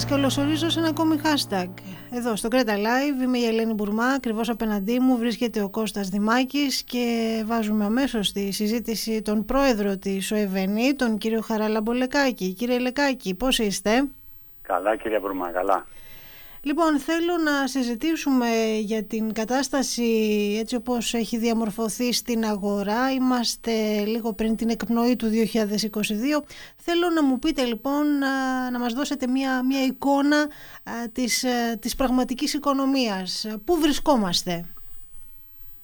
Σας καλωσορίζω σε ένα ακόμη hashtag. Εδώ στο Κρέτα Live είμαι η Ελένη Μπουρμά, ακριβώς απέναντί μου βρίσκεται ο Κώστας Δημάκης και βάζουμε αμέσως στη συζήτηση τον πρόεδρο της ΟΕΒΕΝΗ, τον κύριο Χαραλαμπολεκάκη. Κύριε Λεκάκη, πώς είστε; Καλά κύριε Μπουρμά, καλά. Λοιπόν, θέλω να συζητήσουμε για την κατάσταση έτσι όπως έχει διαμορφωθεί στην αγορά. Είμαστε λίγο πριν την εκπνοή του 2022. Θέλω να μου πείτε λοιπόν να, μας δώσετε μια, μια εικόνα της, της πραγματικής οικονομίας. Πού βρισκόμαστε;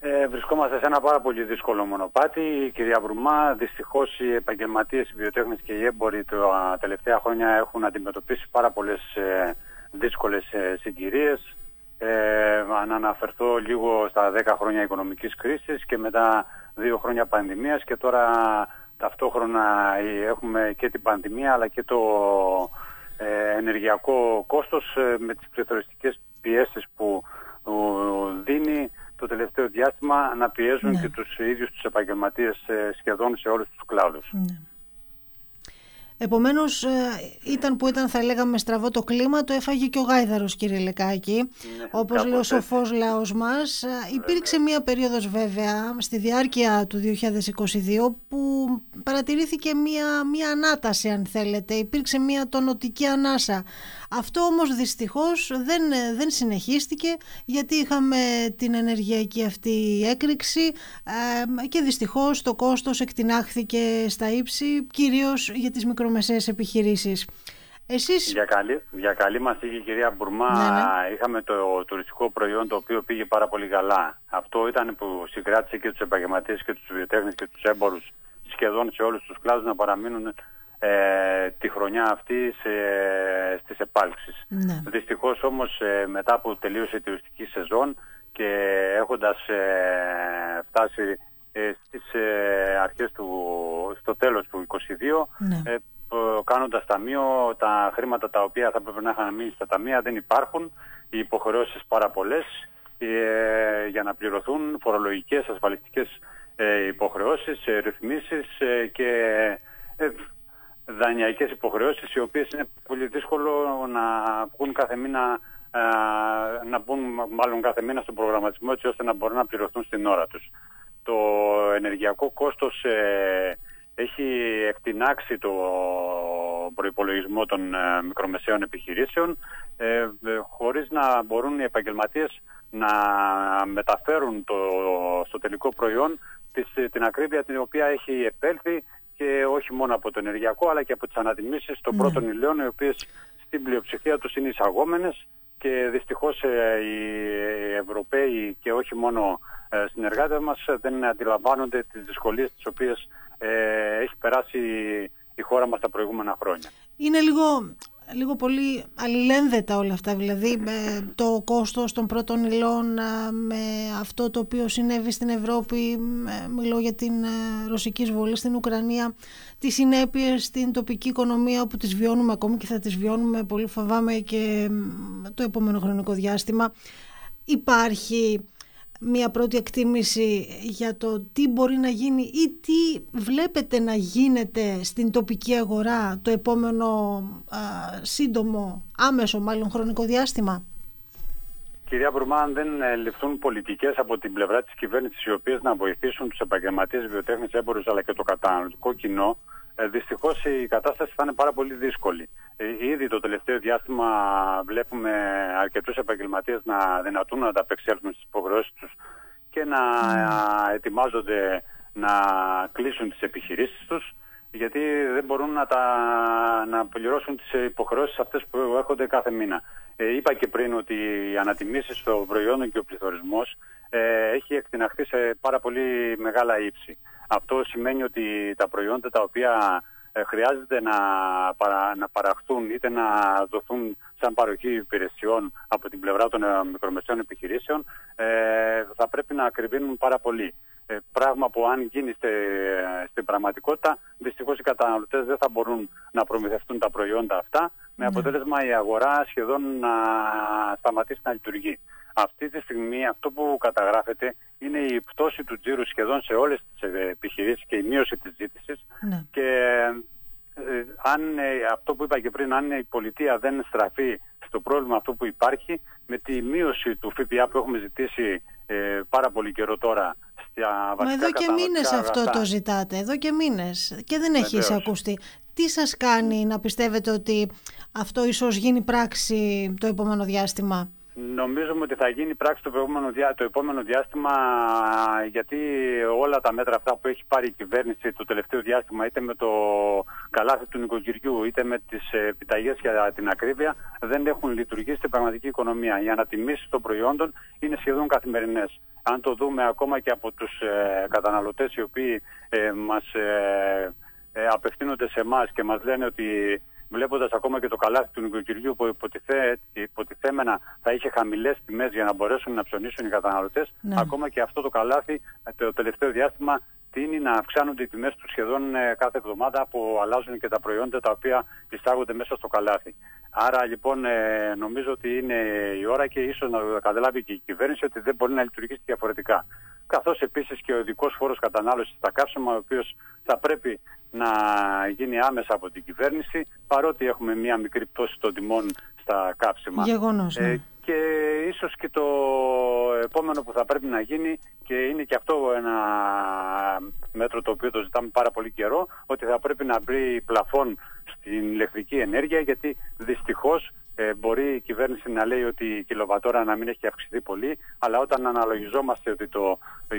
Ε, βρισκόμαστε σε ένα πάρα πολύ δύσκολο μονοπάτι. Κυρία Βρουμά, δυστυχώς οι επαγγελματίες, οι βιοτέχνες και οι έμποροι τα τελευταία χρόνια έχουν αντιμετωπίσει πάρα πολλές ε, δύσκολες ε, συγκυρίες. Ε, αν αναφερθώ λίγο στα 10 χρόνια οικονομικής κρίσης και μετά δύο χρόνια πανδημίας και τώρα ταυτόχρονα ε, έχουμε και την πανδημία αλλά και το ε, ενεργειακό κόστος με τις πληθωριστικές πιέσεις που δίνει το τελευταίο διάστημα να πιέζουν ναι. και τους ίδιους τους επαγγελματίες σχεδόν σε όλους τους κλάδους. Ναι. Επομένως ε, ήταν που ήταν θα λέγαμε στραβό το κλίμα το έφαγε και ο Γάιδαρος κύριε Λεκάκη. Ναι, όπως λέει ο σοφός λαός μας ε, υπήρξε μία περίοδος βέβαια στη διάρκεια του 2022 που παρατηρήθηκε μία, μία ανάταση αν θέλετε. Υπήρξε μία τονοτική ανάσα αυτό όμως δυστυχώς δεν, δεν συνεχίστηκε γιατί είχαμε την ενεργειακή αυτή έκρηξη και δυστυχώς το κόστος εκτινάχθηκε στα ύψη κυρίως για τις μικρομεσαίες επιχειρήσεις. Εσείς... Για, καλή, για καλή μας η κυρία Μπουρμά ναι, ναι. είχαμε το τουριστικό προϊόν το οποίο πήγε πάρα πολύ καλά. Αυτό ήταν που συγκράτησε και τους επαγγελματίες και τους βιοτέχνες και τους έμπορους σχεδόν σε όλους τους κλάδους να παραμείνουν ε, τη χρονιά αυτή σε, στις επάλξεις. Ναι. Δυστυχώς όμως ε, μετά που τελείωσε η τουριστική σεζόν και έχοντας ε, φτάσει ε, στις ε, αρχές του, στο τέλος του 2022 ναι. κάνοντας ταμείο τα χρήματα τα οποία θα πρέπει να είχαν μείνει στα ταμεία δεν υπάρχουν, οι υποχρεώσεις πάρα πολλές για να πληρωθούν φορολογικές, ασφαλιστικές υποχρεώσεις, ρυθμίσεις και δανειακές υποχρεώσεις οι οποίες είναι πολύ δύσκολο να βγουν κάθε μήνα να μπουν μάλλον κάθε μήνα στον προγραμματισμό έτσι ώστε να μπορούν να πληρωθούν στην ώρα τους. Το ενεργειακό κόστος ε, έχει εκτινάξει το προϋπολογισμό των ε, μικρομεσαίων επιχειρήσεων ε, χωρίς να μπορούν οι επαγγελματίες να μεταφέρουν το, στο τελικό προϊόν την ακρίβεια την οποία έχει επέλθει και όχι μόνο από το ενεργειακό αλλά και από τις ανατιμήσεις των ναι. πρώτων υλών οι οποίες στην πλειοψηφία τους είναι εισαγόμενες και δυστυχώς ε, οι Ευρωπαίοι και όχι μόνο ε, συνεργάτες μας δεν αντιλαμβάνονται τις δυσκολίες τις οποίες ε, έχει περάσει η χώρα μας τα προηγούμενα χρόνια. Είναι λίγο λίγο πολύ αλληλένδετα όλα αυτά, δηλαδή το κόστος των πρώτων υλών με αυτό το οποίο συνέβη στην Ευρώπη, μιλώ για την ε, ρωσική εισβολή στην Ουκρανία, τις συνέπειες στην τοπική οικονομία όπου τις βιώνουμε ακόμη και θα τις βιώνουμε πολύ φοβάμαι και το επόμενο χρονικό διάστημα. Υπάρχει μία πρώτη εκτίμηση για το τι μπορεί να γίνει ή τι βλέπετε να γίνεται στην τοπική αγορά το επόμενο σύντομο, άμεσο μάλλον χρονικό διάστημα; Κυρία Μπρουμά, αν δεν ε, ληφθούν πολιτικές από την πλευρά της κυβέρνησης οι οποίες να βοηθήσουν τους επαγγελματίες βιοτέχνες έμπορους αλλά και το καταναλωτικό κοινό, ε, δυστυχώς η κατάσταση θα είναι πάρα πολύ δύσκολη. Ε, ήδη το τελευταίο διάστημα βλέπουμε αρκετούς επαγγελματίες να δυνατούν να ανταπεξέλθουν στις υποχρεώσεις τους και να mm. ετοιμάζονται να κλείσουν τις επιχειρήσεις τους γιατί δεν μπορούν να, τα, να πληρώσουν τις υποχρεώσεις αυτές που έρχονται κάθε μήνα. Ε, είπα και πριν ότι οι ανατιμήσεις των προϊόντων και ο πληθωρισμός ε, έχει εκτιναχθεί σε πάρα πολύ μεγάλα ύψη. Αυτό σημαίνει ότι τα προϊόντα τα οποία ε, χρειάζεται να, να παραχθούν είτε να δοθούν σαν παροχή υπηρεσιών από την πλευρά των ε, μικρομεσαίων επιχειρήσεων ε, θα πρέπει να ακριβίνουν πάρα πολύ. πράγμα που αν γίνει στην πραγματικότητα δυστυχώς οι καταναλωτές δεν θα μπορούν να προμηθευτούν τα προϊόντα αυτά με ναι. αποτέλεσμα η αγορά σχεδόν να σταματήσει να λειτουργεί. Αυτή τη στιγμή αυτό που καταγράφεται είναι η πτώση του τζίρου σχεδόν σε όλες τις επιχειρήσεις και η μείωση της ζήτησης ναι. και ε, αν ε, αυτό που είπα και πριν, αν η πολιτεία δεν στραφεί στο πρόβλημα αυτό που υπάρχει, με τη μείωση του ΦΠΑ που έχουμε ζητήσει ε, πάρα πολύ καιρό τώρα στα βασικά Μα εδώ και μήνες αυτό το ζητάτε, εδώ και μήνες και δεν έχει εισακουστεί. Τι σας κάνει να πιστεύετε ότι αυτό ίσως γίνει πράξη το επόμενο διάστημα; Νομίζουμε ότι θα γίνει πράξη το, επόμενο, το επόμενο διάστημα γιατί όλα τα μέτρα αυτά που έχει πάρει η κυβέρνηση το τελευταίο διάστημα είτε με το καλάθι του νοικοκυριού είτε με τις επιταγές για την ακρίβεια δεν έχουν λειτουργήσει στην πραγματική οικονομία. Οι ανατιμήσεις των προϊόντων είναι σχεδόν καθημερινές. Αν το δούμε ακόμα και από τους ε, καταναλωτές οι οποίοι ε, μας ε, ε, απευθύνονται σε εμάς και μας λένε ότι βλέποντας ακόμα και το καλάθι του νοικοκυριού που υποτιθέ, υποτιθέμενα θα είχε χαμηλές τιμές για να μπορέσουν να ψωνίσουν οι καταναλωτές, ναι. ακόμα και αυτό το καλάθι το τελευταίο διάστημα τίνει να αυξάνονται οι τιμές του σχεδόν ε, κάθε εβδομάδα που αλλάζουν και τα προϊόντα τα οποία εισάγονται μέσα στο καλάθι. Άρα λοιπόν ε, νομίζω ότι είναι η ώρα και ίσως να καταλάβει και η κυβέρνηση ότι δεν μπορεί να λειτουργήσει διαφορετικά. Καθώς επίσης και ο ειδικός φόρος κατανάλωσης στα καύσιμα, ο οποίος θα πρέπει να γίνει άμεσα από την κυβέρνηση, παρότι έχουμε μία μικρή πτώση των τιμών στα καύσιμα. Γεγονός, ναι. ε, και ίσως και το επόμενο που θα πρέπει να γίνει και είναι και αυτό ένα μέτρο το οποίο το ζητάμε πάρα πολύ καιρό ότι θα πρέπει να βρει πλαφόν στην ηλεκτρική ενέργεια γιατί δυστυχώς ε, μπορεί η κυβέρνηση να λέει ότι η κιλοβατόρα να μην έχει αυξηθεί πολύ, αλλά όταν αναλογιζόμαστε ότι το 2021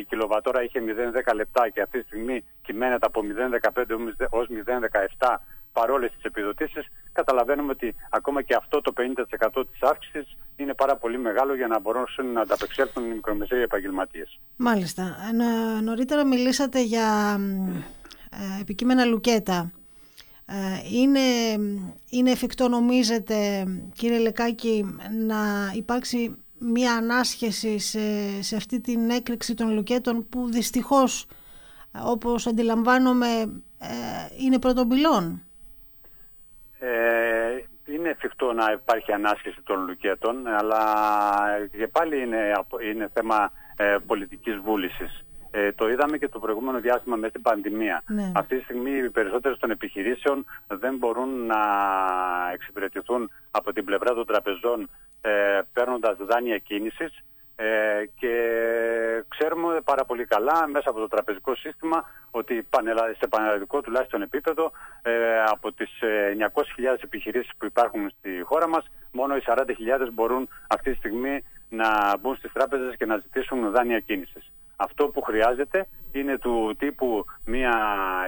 η κιλοβατόρα είχε 0,10 λεπτά και αυτή τη στιγμή κυμαίνεται από 0,15 ως 0,17 παρόλες τις επιδοτήσεις, καταλαβαίνουμε ότι ακόμα και αυτό το 50% της αύξησης είναι πάρα πολύ μεγάλο για να μπορούν να ανταπεξέλθουν οι μικρομεσαίοι επαγγελματίες. Μάλιστα. Νωρίτερα μιλήσατε για ε, επικείμενα λουκέτα. Ε, είναι, είναι εφικτό νομίζετε κύριε Λεκάκη να υπάρξει μια ανάσχεση σε, σε αυτή την έκρηξη των λουκέτων που δυστυχώς όπως αντιλαμβάνομαι ε, είναι πρωτομπυλών. Ε, είναι εφικτό να υπάρχει ανάσχεση των λουκέτων αλλά και πάλι είναι, είναι θέμα ε, πολιτικής βούλησης. Ε, το είδαμε και το προηγούμενο διάστημα μέσα στην πανδημία. Ναι. Αυτή τη στιγμή οι περισσότερες των επιχειρήσεων δεν μπορούν να εξυπηρετηθούν από την πλευρά των τραπεζών ε, παίρνοντας δάνεια κίνησης ε, και ξέρουμε πάρα πολύ καλά μέσα από το τραπεζικό σύστημα ότι σε πανελλαδικό τουλάχιστον επίπεδο ε, από τις 900.000 επιχειρήσεις που υπάρχουν στη χώρα μας μόνο οι 40.000 μπορούν αυτή τη στιγμή να μπουν στις τράπεζες και να ζητήσουν δάνεια κίνησης. Αυτό που χρειάζεται είναι του τύπου μια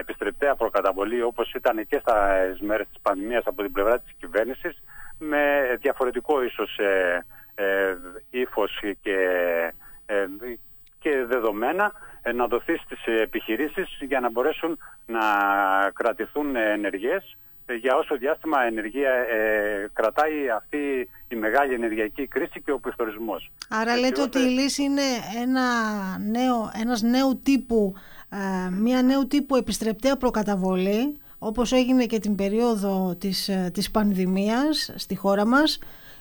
επιστρεπτέα προκαταβολή όπως ήταν και στα μέρες της πανδημίας από την πλευρά της κυβέρνησης με διαφορετικό ίσως ε, ε, ύφος και, ε, και δεδομένα ε, να δοθεί στις επιχειρήσεις για να μπορέσουν να κρατηθούν ενεργές για όσο διάστημα ενεργεία ε, κρατάει αυτή η μεγάλη ενεργειακή κρίση και ο πληθωρισμός. Άρα λέτε ότι η λύση είναι ένα νέο, ένας νέου τύπου, ε, μια νέου τύπου επιστρεπτέα προκαταβολή, όπως έγινε και την περίοδο της, ε, της πανδημίας στη χώρα μας,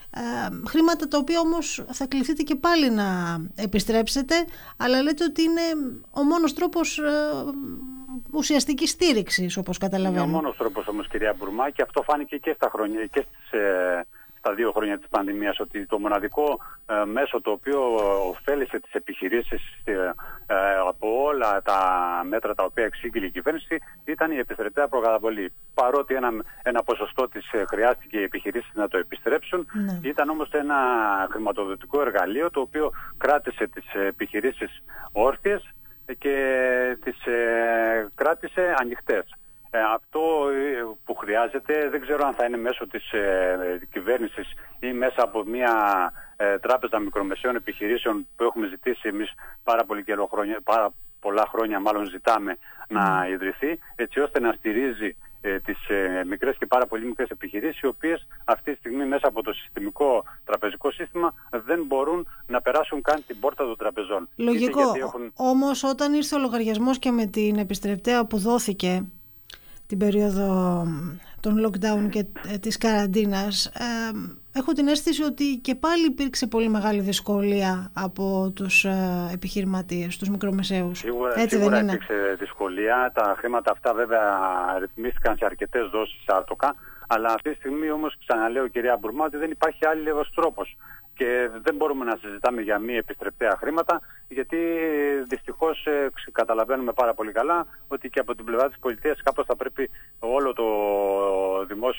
ε, χρήματα τα οποία όμως θα κληθείτε και πάλι να επιστρέψετε, αλλά λέτε ότι είναι ο μόνος τρόπος ε, ουσιαστική στήριξη, όπως καταλαβαίνω. Είναι ο μόνος τρόπος όμως, κυρία Μπουρμά, και αυτό φάνηκε και στα χρόνια και στις, ε, στα δύο χρόνια της πανδημίας ότι το μοναδικό ε, μέσο το οποίο ωφέλησε τις επιχειρήσεις ε, από όλα τα μέτρα τα οποία εξήγηλε η κυβέρνηση ήταν η επιστρεπτέα προκαταβολή. Παρότι ένα, ένα ποσοστό της χρειάστηκε οι επιχειρήσεις να το επιστρέψουν, ναι. ήταν όμως ένα χρηματοδοτικό εργαλείο το οποίο κράτησε τις επιχειρήσεις όρθιες και τις ε, κράτησε ανοιχτές. Ε, αυτό ε, που χρειάζεται δεν ξέρω αν θα είναι μέσω της ε, κυβέρνησης ή μέσα από μια ε, τράπεζα μικρομεσαίων επιχειρήσεων που έχουμε ζητήσει εμείς πάρα, πολύ καιρό χρόνια, πάρα πολλά χρόνια μάλλον ζητάμε να ιδρυθεί έτσι ώστε να στηρίζει ε, τις ε, μικρές και πάρα πολύ μικρές επιχειρήσεις οι οποίες αυτή τη στιγμή μέσα από το συστημικό τραπεζικό σύστημα δεν μπορούν να περάσουν καν την πόρτα των τραπεζών. Λογικό. Έχουν... Όμως όταν ήρθε ο λογαριασμός και με την επιστρεπτέα που δόθηκε την περίοδο των lockdown και ε, της καραντίνας έχω την αίσθηση ότι και πάλι υπήρξε πολύ μεγάλη δυσκολία από τους ε, επιχειρηματίες, τους μικρομεσαίους. Σίγουρα, Έτσι σίγουρα δεν είναι; υπήρξε δυσκολία. Τα χρήματα αυτά βέβαια ρυθμίστηκαν σε αρκετές δόσεις άτοκα. Αλλά αυτή τη στιγμή όμως ξαναλέω κυρία Μπουρμά ότι δεν υπάρχει άλλος τρόπος και δεν μπορούμε να συζητάμε για μη επιστρεπτέα χρήματα γιατί δυστυχώς ε, καταλαβαίνουμε πάρα πολύ καλά ότι και από την πλευρά της πολιτείας κάπως θα πρέπει όλο το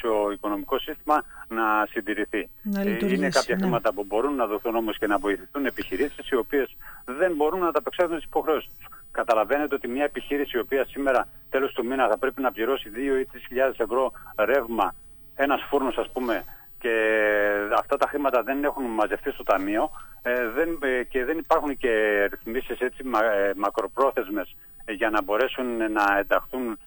δημόσιο οικονομικό σύστημα να συντηρηθεί. Να ε, Είναι κάποια ναι. χρήματα που μπορούν να δοθούν όμως και να βοηθηθούν επιχειρήσεις οι οποίες δεν μπορούν να τα απεξέλθουν τις υποχρεώσεις τους. Καταλαβαίνετε ότι μια επιχείρηση η οποία σήμερα τέλος του μήνα θα πρέπει να πληρώσει 2 ή 3.000 ευρώ ρεύμα ένας φούρνος ας πούμε και αυτά τα χρήματα δεν έχουν μαζευτεί στο ταμείο ε, δεν, ε, και δεν υπάρχουν και ρυθμίσεις έτσι μα, ε, μακροπρόθεσμες για να μπορέσουν να ενταχθούν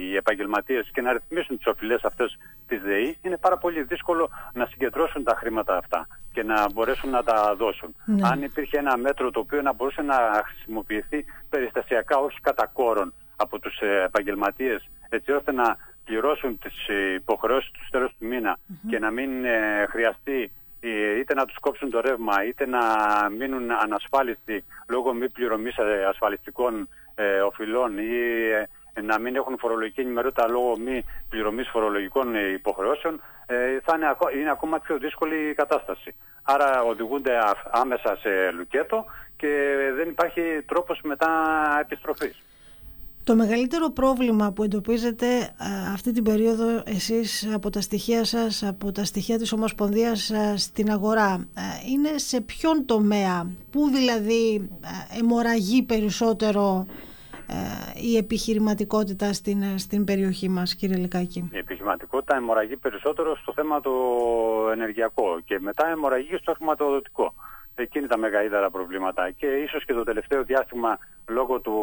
οι επαγγελματίες και να ρυθμίσουν τις οφειλές αυτές της ΔΕΗ είναι πάρα πολύ δύσκολο να συγκεντρώσουν τα χρήματα αυτά και να μπορέσουν να τα δώσουν. Ναι. Αν υπήρχε ένα μέτρο το οποίο να μπορούσε να χρησιμοποιηθεί περιστασιακά όχι κατά κόρον από τους επαγγελματίες έτσι ώστε να πληρώσουν τις ε, υποχρεώσεις τους τέλος του μηνα και να μην ε, χρειαστεί ε, είτε να τους κόψουν το ρεύμα είτε να μείνουν ανασφάλιστοι λόγω μη πληρωμής ασφαλιστικών ε, οφειλών ή να μην έχουν φορολογική ενημερότητα λόγω μη πληρωμής φορολογικών υποχρεώσεων θα είναι, είναι ακόμα πιο δύσκολη η κατάσταση. Άρα οδηγούνται άμεσα σε λουκέτο και δεν υπάρχει τρόπος μετά επιστροφής. Το μεγαλύτερο πρόβλημα που εντοπίζετε αυτή την περίοδο εσείς από τα στοιχεία σας, από τα στοιχεία της Ομοσπονδίας στην αγορά είναι σε ποιον τομέα, πού δηλαδή αιμορραγεί περισσότερο η επιχειρηματικότητα στην, στην περιοχή μας κύριε Λεκάκη. Η επιχειρηματικότητα αιμορραγεί περισσότερο στο θέμα το ενεργειακό και μετά αιμορραγεί στο χρηματοδοτικό. Εκείνη τα μεγαλύτερα προβλήματα και ίσως και το τελευταίο διάστημα λόγω του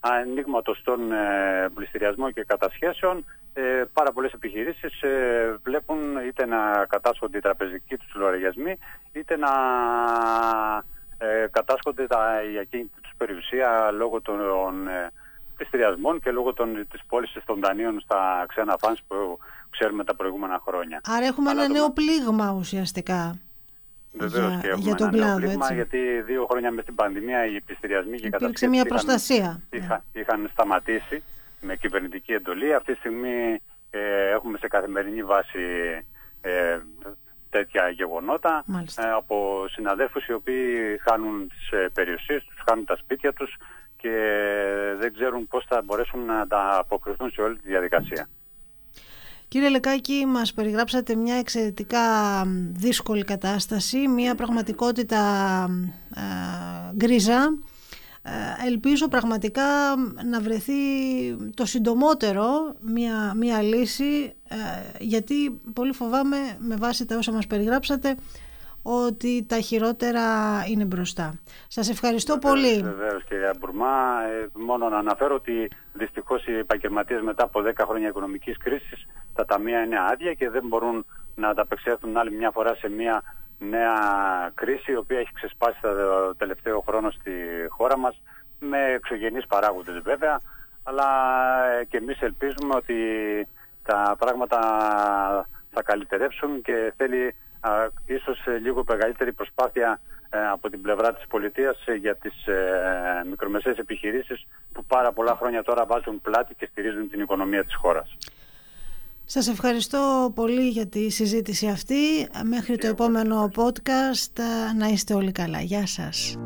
ανοίγματος των ε, πληστηριασμών και κατασχέσεων, ε, πάρα πολλές επιχειρήσεις ε, βλέπουν είτε να κατάσχονται οι τραπεζικοί τους λογαριασμοί, είτε να ε, κατάσχονται τα, η ακίνητη τους περιουσία λόγω των ε, πληστηριασμών και λόγω των, της πώλησης των δανείων στα ξένα φάνς που ξέρουμε τα προηγούμενα χρόνια. Άρα έχουμε ένα νέο πλήγμα ουσιαστικά. Βεβαίως και έχουμε για τον ένα κλάδο, πρόβλημα, γιατί δύο χρόνια με την πανδημία οι πληστηριασμοί και οι Υπήρξε μια προστασία. Είχαν, είχαν, σταματήσει με κυβερνητική εντολή. Αυτή τη στιγμή ε, έχουμε σε καθημερινή βάση ε, τέτοια γεγονότα ε, από συναδέλφους οι οποίοι χάνουν τις ε, περιουσίες τους, χάνουν τα σπίτια τους και δεν ξέρουν πώς θα μπορέσουν να τα αποκριθούν σε όλη τη διαδικασία. Κύριε Λεκάκη, μας περιγράψατε μια εξαιρετικά δύσκολη κατάσταση, μια πραγματικότητα ε, γκρίζα. Ε, ελπίζω πραγματικά να βρεθεί το συντομότερο μια, μια λύση, ε, γιατί πολύ φοβάμαι με βάση τα όσα μας περιγράψατε ότι τα χειρότερα είναι μπροστά. Σας ευχαριστώ πολύ. Βεβαίως κυρία Μπουρμά. μόνο να αναφέρω ότι δυστυχώς οι επαγγελματίες μετά από 10 χρόνια οικονομικής κρίσης τα ταμεία είναι άδεια και δεν μπορούν να ανταπεξέλθουν άλλη μια φορά σε μια νέα κρίση η οποία έχει ξεσπάσει το τελευταίο χρόνο στη χώρα μας με εξωγενείς παράγοντες βέβαια αλλά ε, και εμείς ελπίζουμε ότι τα πράγματα θα καλυτερεύσουν και θέλει α, ίσως λίγο μεγαλύτερη προσπάθεια ε, από την πλευρά της πολιτείας ε, για τις ε, μικρομεσαίες επιχειρήσεις που πάρα πολλά χρόνια τώρα βάζουν πλάτη και στηρίζουν την οικονομία της χώρας. Σας ευχαριστώ πολύ για τη συζήτηση αυτή. Μέχρι το επόμενο podcast να είστε όλοι καλά. Γεια σας.